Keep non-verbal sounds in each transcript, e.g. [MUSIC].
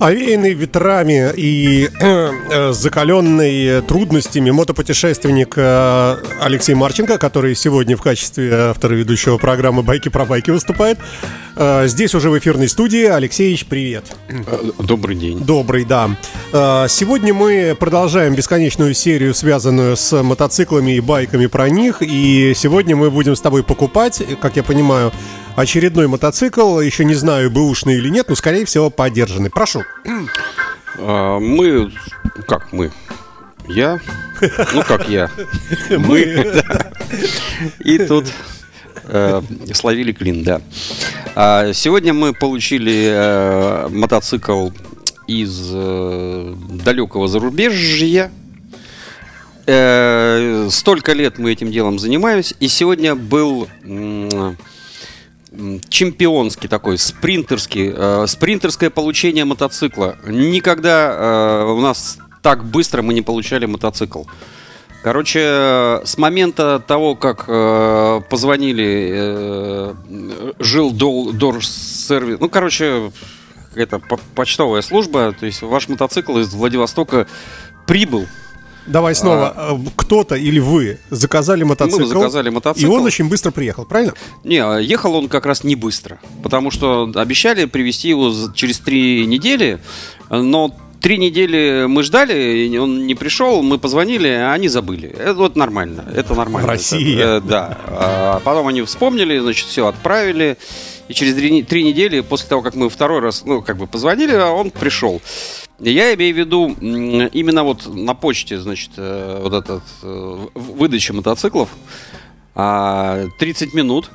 Овеянный ветрами и э, закаленный трудностями мотопутешественник э, Алексей Марченко, который сегодня в качестве автора ведущего программы «Байки про байки» выступает. Э, здесь уже в эфирной студии. Алексеевич, привет. Добрый день. Добрый, да. Э, сегодня мы продолжаем бесконечную серию, связанную с мотоциклами и байками про них. И сегодня мы будем с тобой покупать, как я понимаю, очередной мотоцикл. Еще не знаю, бэушный или нет, но, скорее всего, поддержанный. Прошу. А, Мы, как мы? Я? Ну, как я. [LAUGHS] Мы. И тут э, словили клин, да. А, Сегодня мы получили э, мотоцикл из э, далекого зарубежья. Э, Столько лет мы этим делом занимаемся, и сегодня был чемпионский такой, спринтерский, э, спринтерское получение мотоцикла. Никогда э, у нас так быстро мы не получали мотоцикл. Короче, с момента того, как э, позвонили, э, жил дол, дор сервис, ну, короче, это по- почтовая служба, то есть ваш мотоцикл из Владивостока прибыл. Давай снова. Э, Кто-то или вы заказали мотоцикл. Мы заказали мотоцикл. И он очень быстро приехал, правильно? Не, а ехал он как раз не быстро, потому что обещали привезти его через три недели, но три недели мы ждали, он не пришел, мы позвонили, а они забыли. Это вот нормально, это нормально. Россия. Это, э, да. А потом они вспомнили, значит, все отправили, и через три, три недели после того, как мы второй раз, ну, как бы позвонили, а он пришел. Я имею в виду именно вот на почте, значит, э, вот этот э, выдача мотоциклов. А, 30 минут.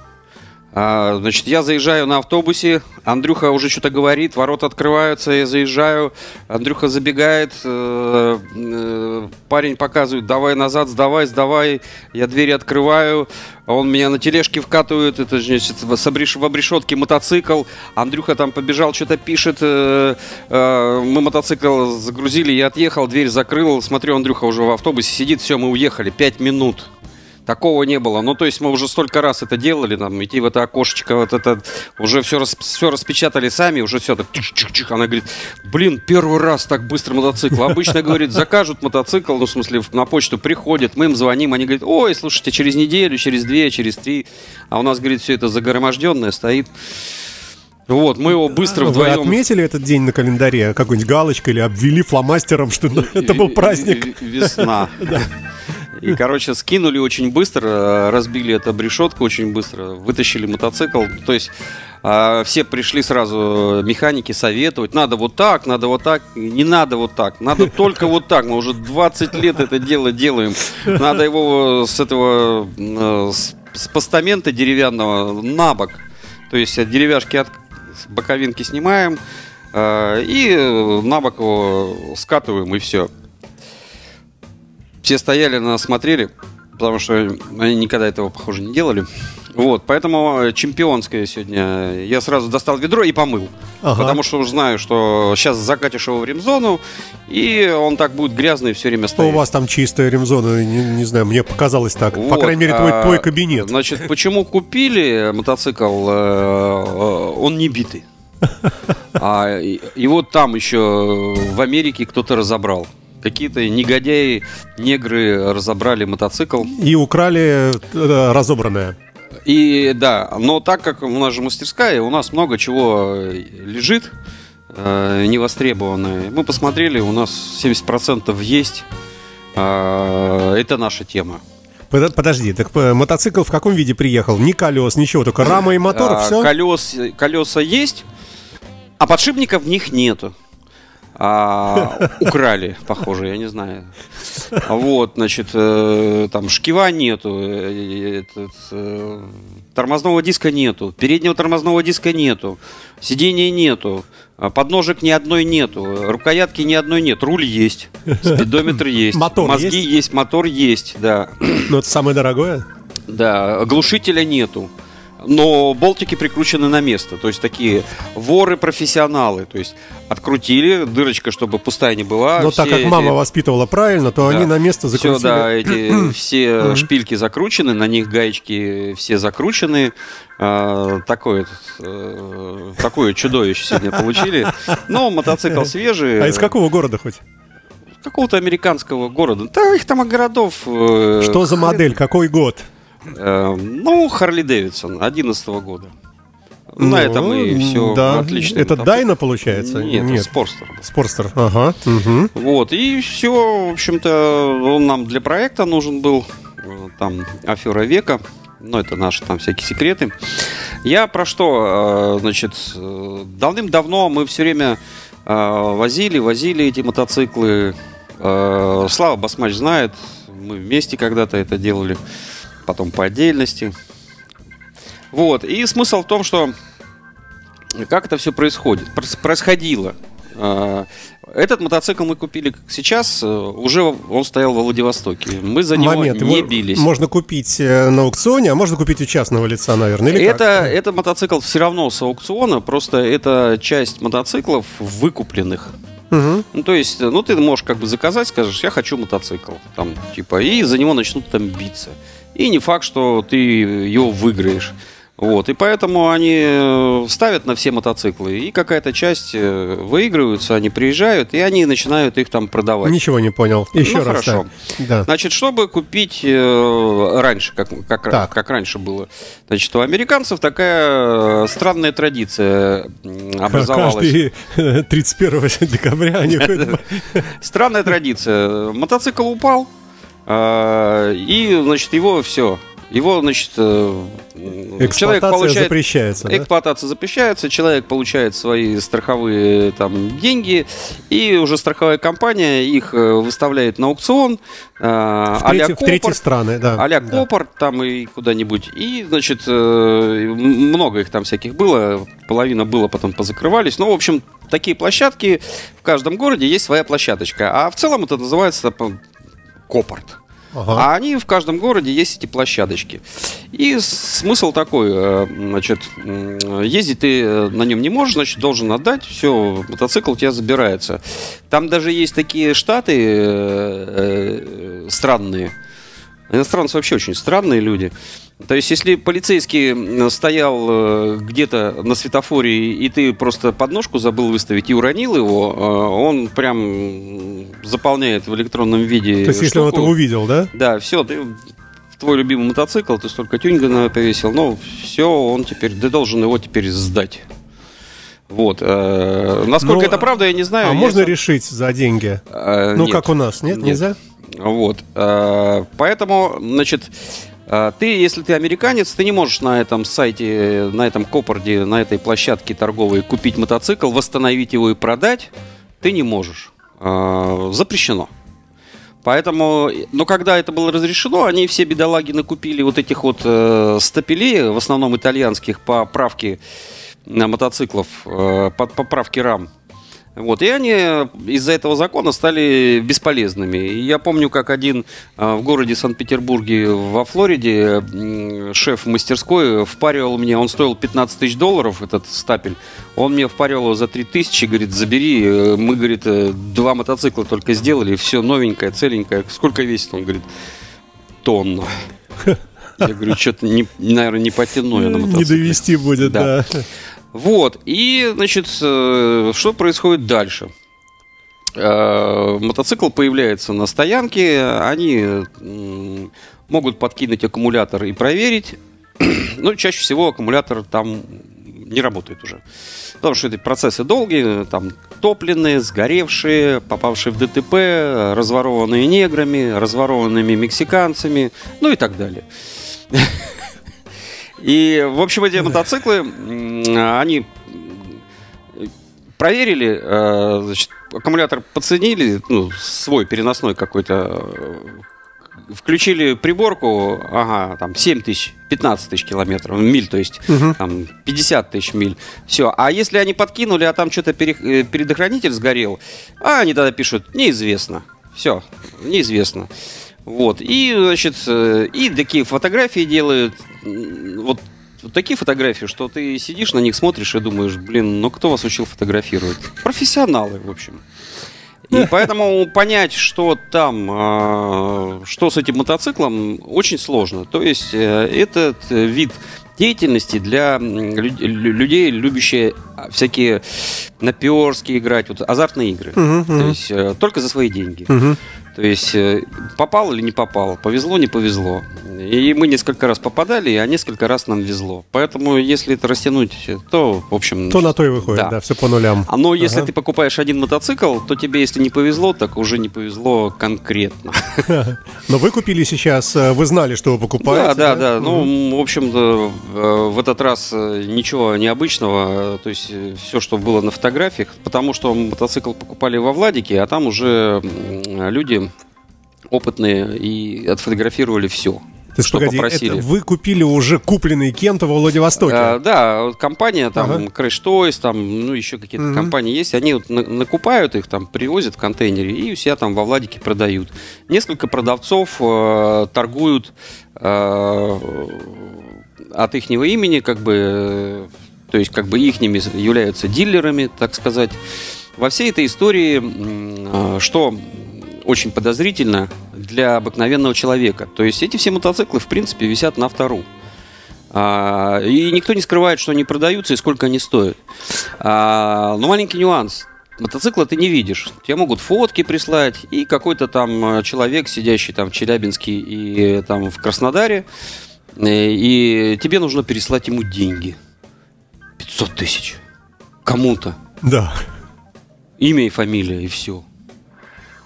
А, Значит, я заезжаю на автобусе, Андрюха уже что-то говорит, ворота открываются, я заезжаю, Андрюха забегает, э, э, парень показывает, давай назад, сдавай, сдавай, я двери открываю, он меня на тележке вкатывает, это значит, в обреш- в обрешетке мотоцикл, Андрюха там побежал, что-то пишет, э, мы мотоцикл загрузили, я отъехал, дверь закрыл, смотрю, Андрюха уже в автобусе сидит, все, мы уехали, пять минут. Такого не было. Ну, то есть мы уже столько раз это делали, там, идти в это окошечко, вот это, уже все, все распечатали сами, уже все так, чик-чик-чик. Она говорит, блин, первый раз так быстро мотоцикл. Обычно, говорит, закажут мотоцикл, ну, в смысле, на почту приходят, мы им звоним, они говорят, ой, слушайте, через неделю, через две, через три. А у нас, говорит, все это загроможденное стоит. Вот, мы его быстро Вы вдвоем... отметили этот день на календаре какой-нибудь галочкой или обвели фломастером, что [LAUGHS] это был праздник? Весна. [LAUGHS] И, короче, скинули очень быстро, э, разбили эту обрешетку очень быстро, вытащили мотоцикл. То есть а, все пришли сразу, э, механики советовать, надо вот так, надо вот так, не надо вот так, надо [LAUGHS] только вот так. Мы уже 20 лет это дело делаем. Надо его с этого, э, с, с постамента деревянного на бок. То есть деревяшки от боковинки снимаем э, и э, на бок его скатываем и все. Все стояли, на нас смотрели, потому что они никогда этого, похоже, не делали. Вот, поэтому э, чемпионское сегодня. Я сразу достал ведро и помыл. Ага. Потому что уж знаю, что сейчас закатишь его в ремзону, и он так будет грязный все время у стоять. вас там чистая ремзона? Не, не знаю, мне показалось так. По Вот, крайней мере, твой, а, твой кабинет. Значит, почему купили мотоцикл? э, э, Он не битый. [LAUGHS] А, вот там еще в Америке кто-то разобрал. Какие-то негодяи, негры разобрали мотоцикл. И украли э, разобранное. И да, но так как у нас же мастерская, у нас много чего э, лежит э, невостребованное. Мы посмотрели, у нас 70% есть. Э, это наша тема. Под- Подожди, так э, мотоцикл в каком виде приехал? Ни колес, ничего, только рама и мотор, А, все? Колес, колеса есть, а подшипников в них нету. А, украли, похоже, я не знаю. Вот, значит, э, там шкива нету, э, этот, э, тормозного диска нету, переднего тормозного диска нету, сидения нету, а подножек ни одной нету, рукоятки ни одной нет, руль есть, спидометр есть, Мотор мозги есть? есть, мотор есть, да. Ну, это самое дорогое. Да, глушителя нету. Но болтики прикручены на место. То есть такие воры-профессионалы. То есть открутили, дырочка, чтобы пустая не была. Но так Все как мама эти- воспитывала правильно, то Да. они на место [CLEARS THROAT] Все, закрутили. да, эти все шпильки закручены, на них гаечки все закручены. А, такое, э, такое чудовище сегодня получили. Но мотоцикл [LAUGHS] свежий. А из какого города хоть? Какого-то американского города. Да, их там городов. э, Что за модель, какой год? Э, ну, Харли Дэвидсон, 11 года. На Ну, этом и все да. отлично. Это Дайна, получается? Нет, Нет. Спорстер. Спорстер, ага. мгм. Вот, и все, в общем-то, он нам для проекта нужен был. Э, Там афера века. Ну, это наши там всякие секреты. Я про что? э, Значит, э, давным-давно мы все время возили, возили эти мотоциклы. Слава Басмач знает. Мы вместе когда-то это делали. Потом по отдельности. Вот. И смысл в том, что как это все происходит, происходило. Э, Этот мотоцикл мы купили сейчас, э, уже он стоял во Владивостоке. Мы за него Момент. не бились. Можно купить э, на аукционе, а можно купить у частного лица, наверное, или это, как? это мотоцикл все равно с аукциона, просто это часть мотоциклов выкупленных. Мгм. Ну, то есть, ну, ты можешь как бы заказать, скажешь, я хочу мотоцикл, там, типа, и за него начнут там биться. И не факт, что ты его выиграешь. Вот, и поэтому они э, ставят на все мотоциклы, и какая-то часть э, выигрываются, они приезжают, и они начинают их там продавать. Ничего не понял. Еще Ну, раз. хорошо. Да. Значит, чтобы купить э, раньше, как, как, Так. как раньше было, значит, у американцев такая странная традиция образовалась. Каждый э, 31 [LAUGHS] декабря они. [LAUGHS] Странная традиция. Мотоцикл упал, и, значит, его все. Его, значит, э, человек Эксплуатация получает... запрещается. да? Эксплуатация запрещается, человек получает свои страховые там деньги, и уже страховая компания их э, выставляет на аукцион. э, В, а-ля третьи, в третьи страны, да. а-ля Да. Копорт там и куда-нибудь. И, значит, э, много их там всяких было, половина было, потом позакрывались. Ну, в общем, такие площадки в каждом городе есть своя площадочка. А в целом это называется Копорт. Ага. А они в каждом городе есть эти площадочки. И смысл такой, э, значит, ездить ты э, на нем не можешь, значит, должен отдать, все, мотоцикл у тебя забирается. Там даже есть такие штаты э, странные. Иностранцы вообще очень странные люди. То есть, если полицейский стоял э, где-то на светофоре, и ты просто подножку забыл выставить и уронил его, э, он прям заполняет в электронном виде То есть, если он это увидел, да? Да, все, ты твой любимый мотоцикл, ты столько тюнинга на повесил, ну, все, он теперь, ты должен его теперь сдать. Вот. э, насколько Ну, это правда, я не знаю. А Я можно сам- решить за деньги? Э, Ну, нет. как у нас, нет? Нет. Нельзя? Вот. Поэтому, значит, ты, если ты американец, ты не можешь на этом сайте, на этом Копорде, на этой площадке торговой купить мотоцикл, восстановить его и продать. Ты не можешь. Э, Запрещено. Поэтому, но когда это было разрешено, они все бедолаги накупили вот этих вот э, стапелей, в основном итальянских, по правке на мотоциклов, э, под поправки рам. Вот, и они из-за этого закона стали бесполезными. И я помню, как один э, в городе Санкт-Петербурге во Флориде шеф мастерской впаривал мне, он стоил 15 тысяч долларов, этот стапель. Он мне впаривал его за 3 тысячи, говорит, забери. Э, Мы, говорит, э, два мотоцикла только сделали, все новенькое, целенькое. Сколько весит? Он говорит, тонна. [LAUGHS] Я говорю, что-то, не, наверное, не потяну я на Не мотоцикле. довести будет, Да. да. Вот, и, значит, э, что происходит дальше? Э, Мотоцикл появляется на стоянке, они могут подкинуть аккумулятор и проверить. [CLEARS THROAT] Но чаще всего аккумулятор там не работает уже. Потому что эти процессы долгие, там топленные, сгоревшие, попавшие в ДТП, разворованные неграми, разворованными мексиканцами, ну и так далее. [LAUGHS] И, в общем, эти мотоциклы, они проверили, э, значит, аккумулятор подсоединили, ну, свой переносной какой-то, э, включили приборку, ага, там 7 тысяч, 15 тысяч километров, миль, то есть, там 50 тысяч миль. Все. А если они подкинули, а там что-то пере- э, предохранитель сгорел, а они тогда пишут, неизвестно. Все, неизвестно. Вот. И, значит, э, и такие фотографии делают. Вот вот такие фотографии, что ты сидишь на них, смотришь и думаешь, блин, ну кто вас учил фотографировать? Профессионалы, в общем. И [LAUGHS] поэтому понять, что там, а, что с этим мотоциклом, очень сложно. То есть э, этот вид деятельности для людей, любящие всякие наперские играть, вот азартные игры. Uh-huh. То есть э, только за свои деньги. Uh-huh. То есть э, попал или не попал, повезло, не повезло. И мы несколько раз попадали, а несколько раз нам везло. Поэтому, если это растянуть, то, в общем... То на то и выходит, да, да все по нулям. А но ага. если ты покупаешь один мотоцикл, то тебе, если не повезло, так уже не повезло конкретно. [LAUGHS] Но вы купили сейчас, э, вы знали, что вы покупаете. Да, да, да. Ну, в общем-то, э, в этот раз ничего необычного. То есть, все, что было на фотографиях. Потому что мотоцикл покупали во Владике, а там уже люди опытные и отфотографировали все. То есть, что погоди, попросили. Это вы купили уже купленный кем-то во Владивостоке? А, да, компания, там, ага. Crash Toys, там, ну, еще какие-то угу. компании есть. Они вот накупают их, там, привозят в контейнере и у себя там во Владике продают. Несколько продавцов э, торгуют э, от ихнего имени, как бы, э, то есть, как бы, ихними являются дилерами, так сказать. Во всей этой истории, э, что очень подозрительно для обыкновенного человека. То есть эти все мотоциклы, в принципе, висят на втору. А, и никто не скрывает, что они продаются и сколько они стоят. А, но маленький нюанс. Мотоцикла ты не видишь. Тебе могут фотки прислать, и какой-то там человек, сидящий там в Челябинске и там в Краснодаре, э, и тебе нужно переслать ему деньги. 500 тысяч. Кому-то. Да. Имя и фамилия, и все.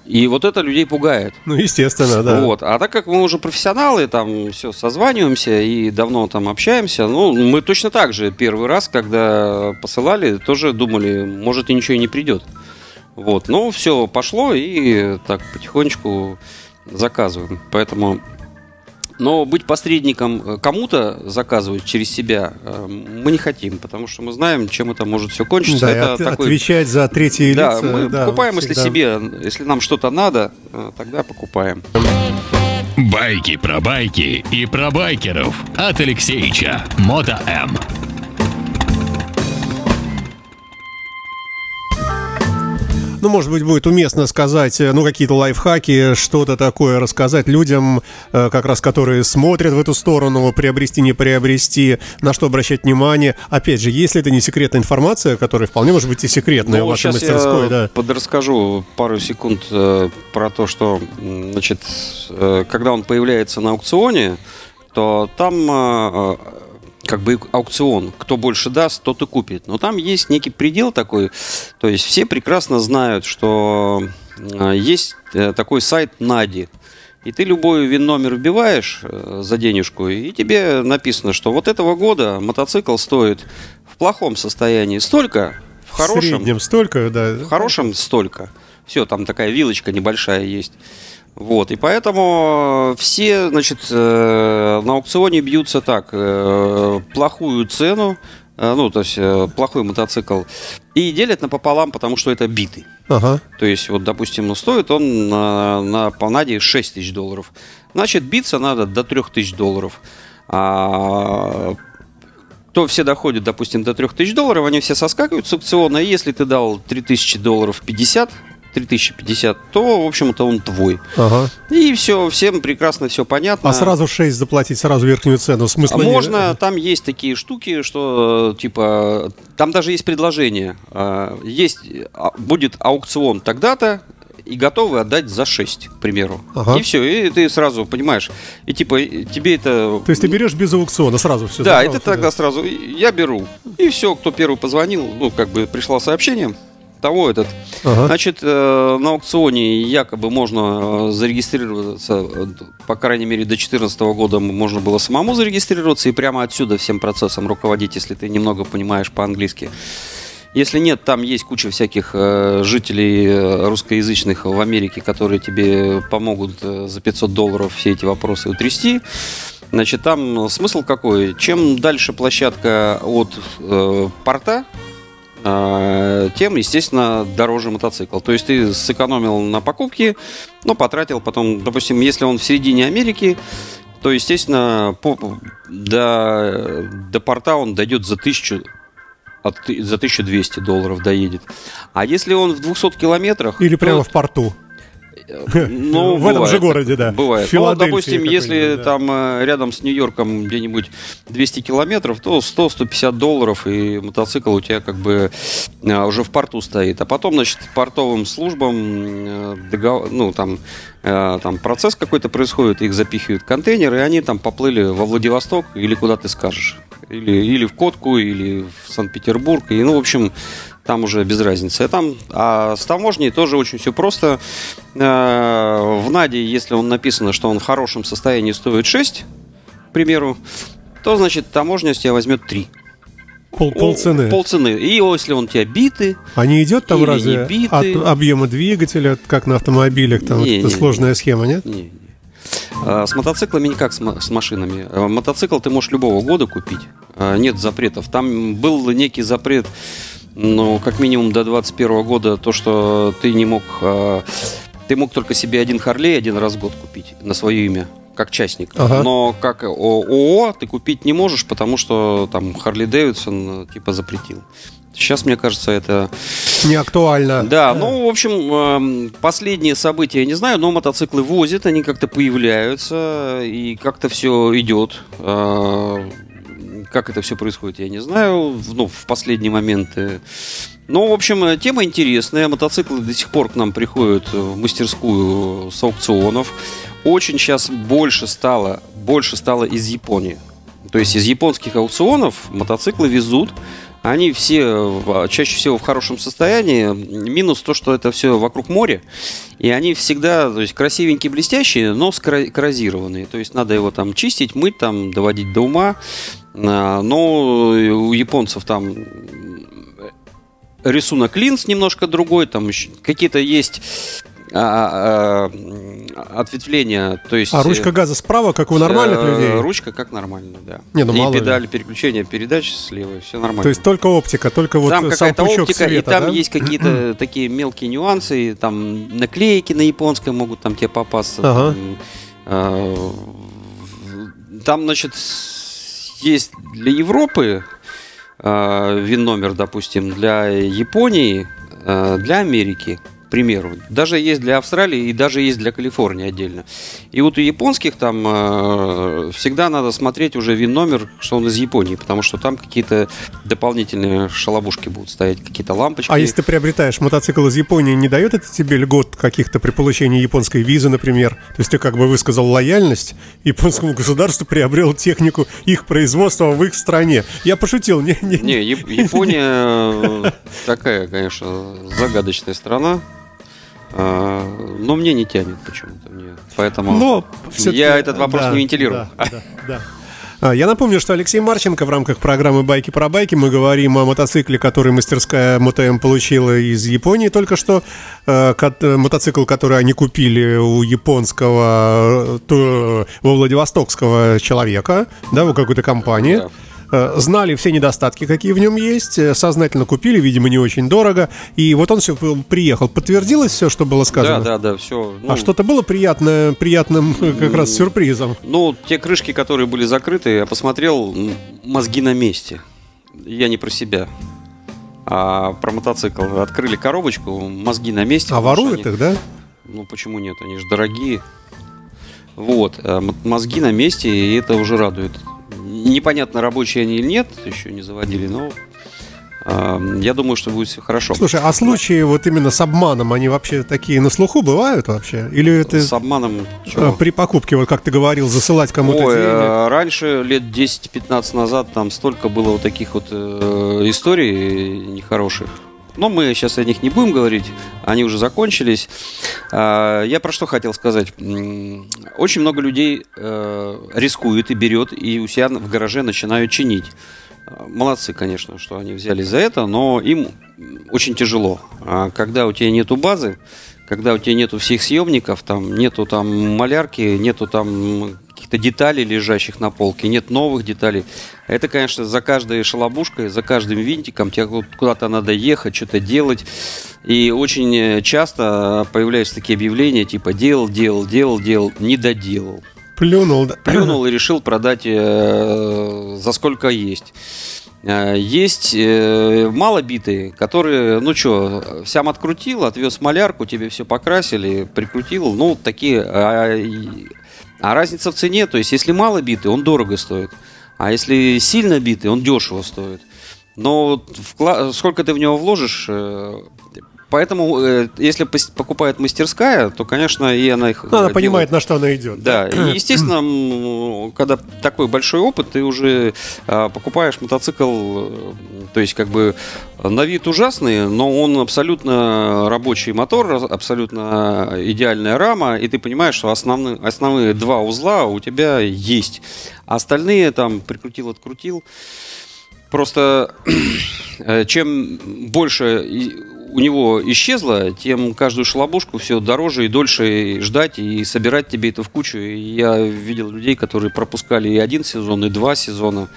И вот это людей пугает. Ну, естественно, да. Вот. А так как мы уже профессионалы, там все созваниваемся и давно там общаемся, ну, мы точно так же первый раз, когда посылали, тоже думали, может и ничего и не придет. Вот. Но все пошло и так потихонечку заказываем. Поэтому но быть посредником э, кому-то заказывать через себя э, мы не хотим, потому что мы знаем, чем это может все кончиться. Да, это от, такой... отвечать за третьи да, лица. Мы да, покупаем, всегда. если себе, если нам что-то надо, э, тогда покупаем. Байки про байки и про байкеров от Алексеича Мото М. Ну, может быть, будет уместно сказать, э, ну, какие-то лайфхаки, что-то такое рассказать людям, э, как раз которые смотрят в эту сторону, приобрести, не приобрести, на что обращать внимание. Опять же, если это не секретная информация, которая вполне может быть и секретная ну, в вашей мастерской, я да. подрасскажу пару секунд э, про то, что, значит, когда он появляется на аукционе, то там как бы аукцион. Кто больше даст, тот и купит. Но там есть некий предел такой. То есть все прекрасно знают, что а, есть э, такой сайт Нади. И ты любой вин-номер вбиваешь э, за денежку, и тебе написано, что вот этого года мотоцикл стоит в плохом состоянии столько, в хорошем... В среднем столько, да. В хорошем столько. Все, там такая вилочка небольшая есть. Вот, и поэтому все, значит, э, на аукционе бьются так, э, плохую цену, э, ну, то есть плохой мотоцикл, и делят напополам, потому что это битый. Ага. То есть, вот, допустим, ну, стоит он на, на Панаде 6 тысяч долларов. Значит, биться надо до 3 тысяч долларов. А то все доходят, допустим, до 3000 долларов, они все соскакивают с аукциона, и если ты дал 3000 долларов 50, 3050, то, в общем-то, он твой. Ага. И все, всем прекрасно все понятно. А сразу 6 заплатить, сразу верхнюю цену? Смысла Можно, там есть такие штуки, что, типа, там даже есть предложение. А, есть, а, будет аукцион тогда-то, и готовы отдать за 6, к примеру. Ага. И все, и ты сразу понимаешь. И типа тебе это... То есть ты берешь без аукциона сразу все? Да, это тогда сразу я беру. И все, кто первый позвонил, ну, как бы пришло сообщение, того этот. Ага. Значит, э, на аукционе якобы можно э, зарегистрироваться, э, по крайней мере, до 2014 года можно было самому зарегистрироваться и прямо отсюда всем процессом руководить, если ты немного понимаешь по-английски. Если нет, там есть куча всяких э, жителей русскоязычных в Америке, которые тебе помогут за 500 долларов все эти вопросы утрясти. Значит, там смысл какой? Чем дальше площадка от э, порта, тем, естественно, дороже мотоцикл. То есть ты сэкономил на покупке, но потратил потом, допустим, если он в середине Америки, то, естественно, по, до, до порта он дойдет за тысячу от, за 1200 долларов доедет. А если он в 200 километрах... Или прямо в порту. Ну, в этом же городе, да. Бывает. Ну, допустим, если там э, рядом с Нью-Йорком где-нибудь 200 километров, то 100-150 долларов, и мотоцикл у тебя как бы э, уже в порту стоит. А потом, значит, портовым службам э, договор, ну, там, там процесс какой-то происходит, их запихивают в контейнер, и они там поплыли во Владивосток или куда ты скажешь. Или, или в Котку, или в Санкт-Петербург. И, ну, в общем, там уже без разницы. А, там, а с таможней тоже очень все просто. Э, в НАДе, если он написано, что он в хорошем состоянии стоит 6, к примеру, то, значит, таможня с тебя возьмет 3. Пол, пол цены. Пол цены. И если он тебя битый. А не идет там разве от объема двигателя, как на автомобилях, там не, вот не, сложная не, схема, нет? Не, не. А, с мотоциклами не как с, с машинами. А, мотоцикл ты можешь любого года купить. А, нет запретов. Там был некий запрет ну, как минимум до 21 года то, что ты не мог... Э, ты мог только себе один Харлей один раз в год купить на свое имя как частник. Ага. Но как ООО ты купить не можешь, потому что там Харли Дэвидсон типа запретил. Сейчас, мне кажется, это... Не актуально. Да, ну, в общем, эм, последние события, я не знаю, но мотоциклы возят, они как-то появляются, и как-то все идет. Э, как это все происходит, я не знаю. Ну, в последние моменты. Ну, в общем, тема интересная. Мотоциклы до сих пор к нам приходят в мастерскую с аукционов. Очень сейчас больше стало, больше стало из Японии. То есть из японских аукционов мотоциклы везут они все чаще всего в хорошем состоянии. Минус то, что это все вокруг моря. И они всегда, то есть красивенькие, блестящие, но скоррозированные. То есть надо его там чистить, мыть, там, доводить до ума. А, но у японцев там рисунок линз немножко другой, там какие-то есть а, а, ответвления, то есть... А ручка газа справа, как у нормальных э, людей? Ручка как нормально, да. Не, ну, и педаль ли. переключения передач слева, все нормально. То есть только оптика, только вот там сам какая-то оптика, света, и там да? есть какие-то [CLEARS THROAT] такие мелкие нюансы, там наклейки на японском могут там тебе попасться. Ага. Там, там, значит, есть для Европы э, вин номер, допустим, для Японии, э, для Америки примеру. Даже есть для Австралии и даже есть для Калифорнии отдельно. И вот у японских там э, всегда надо смотреть уже вин-номер, что он из Японии, потому что там какие-то дополнительные шалобушки будут стоять, какие-то лампочки. А если ты приобретаешь мотоцикл из Японии, не дает это тебе льгот каких-то при получении японской визы, например? То есть ты как бы высказал лояльность японскому государству, приобрел технику их производства в их стране. Я пошутил. Не, не, не Япония такая, конечно, загадочная страна. А, но мне не тянет почему-то. Мне. Поэтому Но я этот вопрос да, не вентилирую. Да, да, да. А, я напомню, что Алексей Марченко в рамках программы «Байки про байки» мы говорим о мотоцикле, который мастерская МТМ получила из Японии только что. А, мотоцикл, который они купили у японского, во Владивостокского человека, да, у какой-то компании. Да. Э, знали все недостатки, какие в нем есть, э, сознательно купили, видимо, не очень дорого, и вот он все приехал. Подтвердилось все, что было сказано? Да, да, да, все. Ну, а что-то было приятное, приятным э, [LAUGHS] как раз сюрпризом? Ну, те крышки, которые были закрыты, я посмотрел, мозги на месте. Я не про себя. А про мотоцикл. Открыли коробочку, мозги на месте. А воруют они... их, да? Ну, почему нет? Они же дорогие. Вот, мозги на месте, и это уже радует. Непонятно, рабочие они или нет, еще не заводили, но э, я думаю, что будет все хорошо. Слушай, а случаи вот именно с обманом, они вообще такие на слуху бывают вообще? Или это... С обманом чего? При покупке, вот как ты говорил, засылать кому-то Ой, деньги? Э, раньше, лет 10-15 назад, там столько было вот таких вот э, историй нехороших. Но мы сейчас о них не будем говорить, они уже закончились. А, я про что хотел сказать. Очень много людей э, рискуют и берет, и у себя в гараже начинают чинить. Молодцы, конечно, что они взяли за это, но им очень тяжело. А когда у тебя нету базы, когда у тебя нету всех съемников, там нету там малярки, нету там каких-то деталей, лежащих на полке, нет новых деталей. Это, конечно, за каждой шалобушкой, за каждым винтиком тебе куда-то надо ехать, что-то делать. И очень часто появляются такие объявления, типа делал, делал, делал, делал, не доделал. Плюнул, да. Плюнул [CLEARS THROAT] и решил продать э, за сколько есть. Э, есть э, малобитые, которые, ну что, сам открутил, отвез малярку, тебе все покрасили, прикрутил. Ну, такие. А, а разница в цене, то есть, если мало битый, он дорого стоит. А если сильно битый, он дешево стоит. Но вкла- сколько ты в него вложишь, э, Поэтому, э, если покупает мастерская, то, конечно, и она их... Ну, она делает. понимает, на что она идет. Да, и, естественно, когда такой большой опыт, ты уже а, покупаешь мотоцикл, э, то есть, как бы, на вид ужасный, но он абсолютно рабочий мотор, абсолютно идеальная рама, и ты понимаешь, что основные, основные два узла у тебя есть. А остальные там прикрутил, открутил. Просто [CLEARS THROAT] э, чем больше у него исчезло, тем каждую шалобушку все дороже и дольше ждать и собирать тебе это в кучу. Я видел людей, которые пропускали и один сезон, и два сезона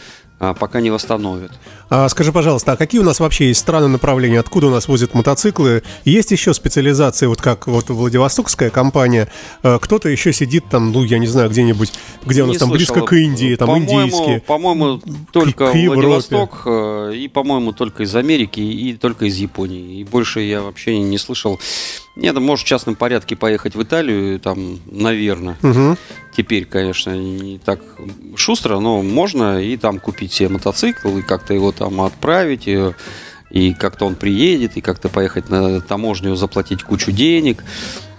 пока не восстановят. А, скажи, пожалуйста, а какие у нас вообще есть страны направления? Откуда у нас возят мотоциклы? Есть еще специализации, вот как вот Владивостокская компания? А, кто-то еще сидит там, ну, я не знаю, где-нибудь, где у нас не там слышал. близко к Индии, там по-моему, индийские. По-моему, только к, к Владивосток э, и, по-моему, только из Америки и только из Японии. И больше я вообще не слышал нет, может в частном порядке поехать в Италию, там, наверное. Угу. Теперь, конечно, не так шустро, но можно и там купить себе мотоцикл, и как-то его там отправить, и, и как-то он приедет, и как-то поехать на таможню, заплатить кучу денег.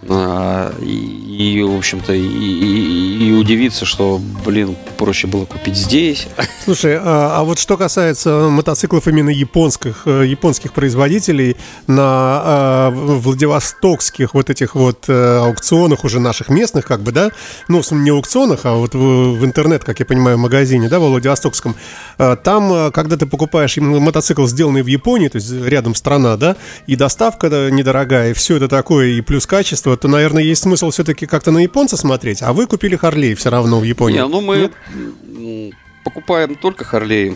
А, и, и в общем-то, и, и, и удивиться, что, блин, проще было купить здесь. Слушай, а, а вот что касается мотоциклов именно японских, э, японских производителей на а, владивостокских вот этих вот а, аукционах уже наших местных, как бы, да, ну, не аукционах, а вот в, в интернет, как я понимаю, в магазине, да, во Владивостокском, а, там, когда ты покупаешь мотоцикл, сделанный в Японии, то есть рядом страна, да, и доставка недорогая, и все это такое, и плюс качество, то, наверное, есть смысл все-таки как-то на японца смотреть, а вы купили Харлей все равно в Японии. Не, ну мы Нет? покупаем только Харлей.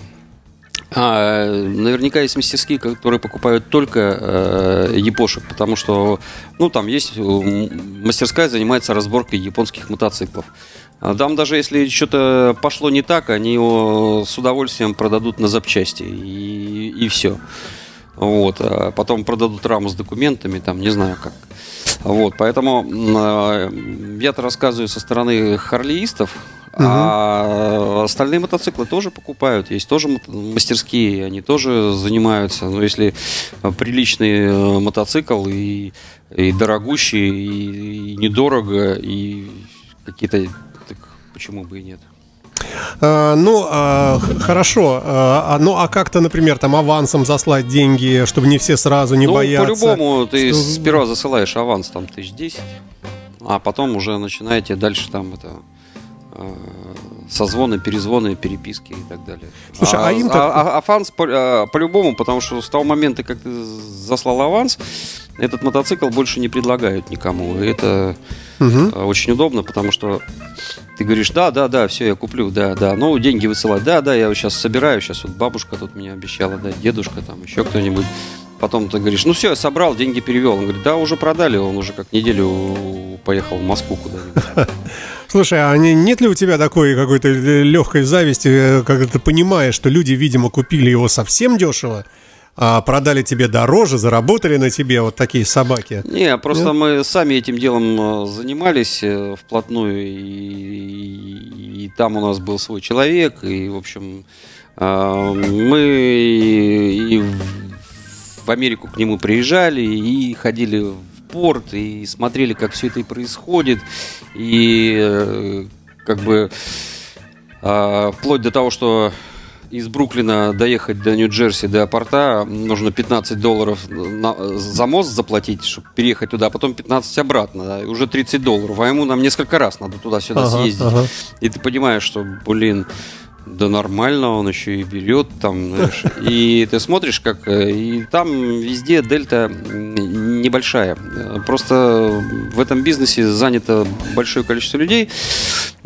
А, наверняка есть мастерские, которые покупают только э, япошек, потому что, ну, там есть мастерская занимается разборкой японских мотоциклов. А там даже если что-то пошло не так, они его с удовольствием продадут на запчасти и, и все. Вот, а потом продадут раму с документами, там, не знаю как. Вот, поэтому э, я-то рассказываю со стороны харлеистов, угу. а остальные мотоциклы тоже покупают. Есть тоже мастерские, они тоже занимаются. Но если приличный э, мотоцикл и, и дорогущий, и, и недорого, и какие-то... Так почему бы и нет? А, ну, а, хорошо. А, ну, а как-то, например, там авансом заслать деньги, чтобы не все сразу не ну, боятся? по-любому ты что... сперва засылаешь аванс там тысяч десять, а потом уже начинаете дальше там это созвоны, перезвоны, переписки и так далее. Слушай, а, а им а, а, аванс по, по-любому, потому что с того момента, как ты заслал аванс, этот мотоцикл больше не предлагают никому. И это угу. очень удобно, потому что ты говоришь, да, да, да, все, я куплю, да, да. Ну, деньги высылать, да, да, я сейчас собираю, сейчас вот бабушка тут мне обещала, да, дедушка там, еще кто-нибудь. Потом ты говоришь, ну все, я собрал, деньги перевел. Он говорит, да, уже продали, он уже как неделю поехал в Москву куда-нибудь. [LAUGHS] Слушай, а нет ли у тебя такой какой-то легкой зависти, э, когда ты понимаешь, что люди, видимо, купили его совсем дешево, а продали тебе дороже, заработали на тебе вот такие собаки. Не, просто Нет? мы сами этим делом э, занимались э, вплотную, и, и, и там у нас был свой человек, и, в общем, э, мы и в Америку к нему приезжали, и ходили в порт, и смотрели, как все это и происходит, и как бы вплоть до того, что из Бруклина доехать до Нью-Джерси, до порта, нужно 15 долларов на, за мост заплатить, чтобы переехать туда, а потом 15 обратно, да, и уже 30 долларов. А ему нам несколько раз надо туда-сюда ага, съездить. Ага. И ты понимаешь, что, блин, да нормально, он еще и берет там, знаешь. И ты смотришь, как... Э, и там везде дельта небольшая. Просто в этом бизнесе занято большое количество людей,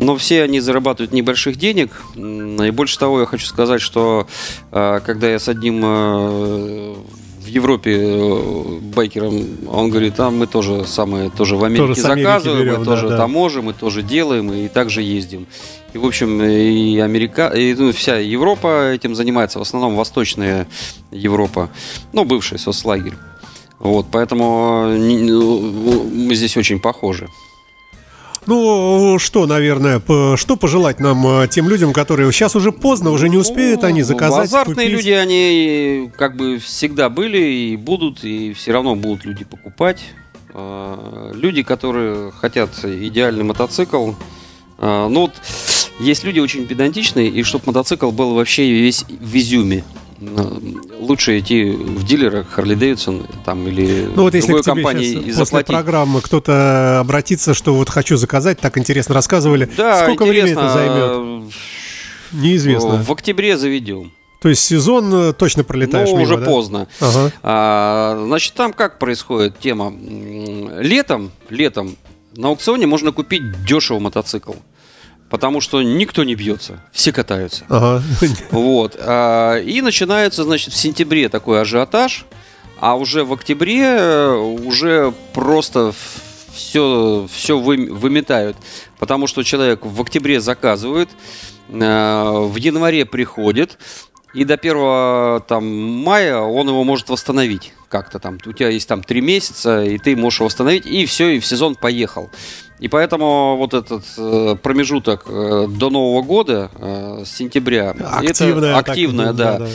но все они зарабатывают небольших денег. И больше того, я хочу сказать, что э, когда я с одним э, в Европе э, байкерам, он говорит, а мы тоже самое, тоже в Америке Тоже заказываем, берем, мы да, тоже да. таможим, мы тоже делаем и также ездим. И, в общем, и Америка, и, ну, вся Европа этим занимается, в основном Восточная Европа, ну, бывший соцлагерь. Вот, поэтому ну, мы здесь очень похожи. Ну, что, наверное, что пожелать нам э, тем людям, которые сейчас уже поздно, уже не успеют они Ну, заказать, Азартные купить? люди, они как бы всегда были и будут, и все равно будут люди покупать. А, Люди, которые хотят идеальный мотоцикл. а, Ну вот, есть люди очень педантичные, и чтобы мотоцикл был вообще весь в изюме. А, Лучше идти в дилерах Харли Дэвидсон там или Ну вот если другой компании и после заплатить. программы кто-то обратится, что вот хочу заказать, так интересно рассказывали. Да, Сколько времени это интересно. займет? Неизвестно. В октябре заведем. То есть сезон э, точно пролетаешь ну, мимо, уже да? поздно. Ага. А, значит, там как происходит тема? Летом, летом на аукционе можно купить дешево мотоцикл. Потому что никто не бьется, все катаются. Ага. Вот. а, И начинается, значит, в сентябре такой ажиотаж, а уже в октябре э, уже просто все, все выметают. Потому что человек в октябре заказывает, э, в январе приходит, и до 1 там, мая он его может восстановить как-то там. У тебя есть там три месяца, и ты можешь его восстановить, и все, и в сезон поехал. И поэтому вот этот э, промежуток э, до Нового года, э, с сентября, Активная. это так, активная, да.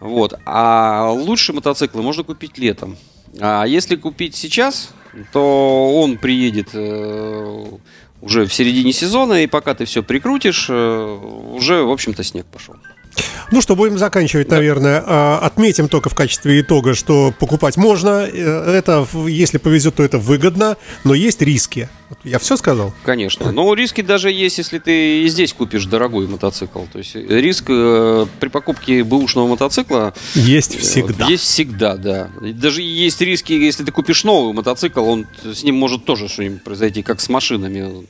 Вот. А лучшие мотоциклы можно купить летом. А если купить сейчас, то он приедет э, уже в середине сезона, и пока ты все прикрутишь, э, уже, в общем-то, снег пошел. Ну что, будем заканчивать, наверное. А, Отметим только в качестве итога, что покупать можно. Э, Это, если повезет, то это выгодно, но есть риски. Я все сказал? Конечно. Но риски даже есть, если ты и здесь купишь дорогой мотоцикл. То есть риск э, при покупке бэушного мотоцикла Есть э, всегда. Есть всегда, да. И Даже есть риски, если ты купишь новый мотоцикл, он с ним может тоже что-нибудь произойти, как с машинами.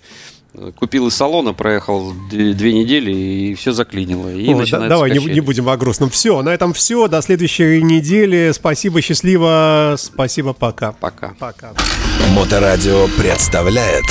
Купил из салона, проехал две, недели и все заклинило. И Ой, да- давай, не, не будем о грустном. Все, на этом все. До следующей недели. Спасибо, счастливо. Спасибо, пока. Пока. Пока. Моторадио представляет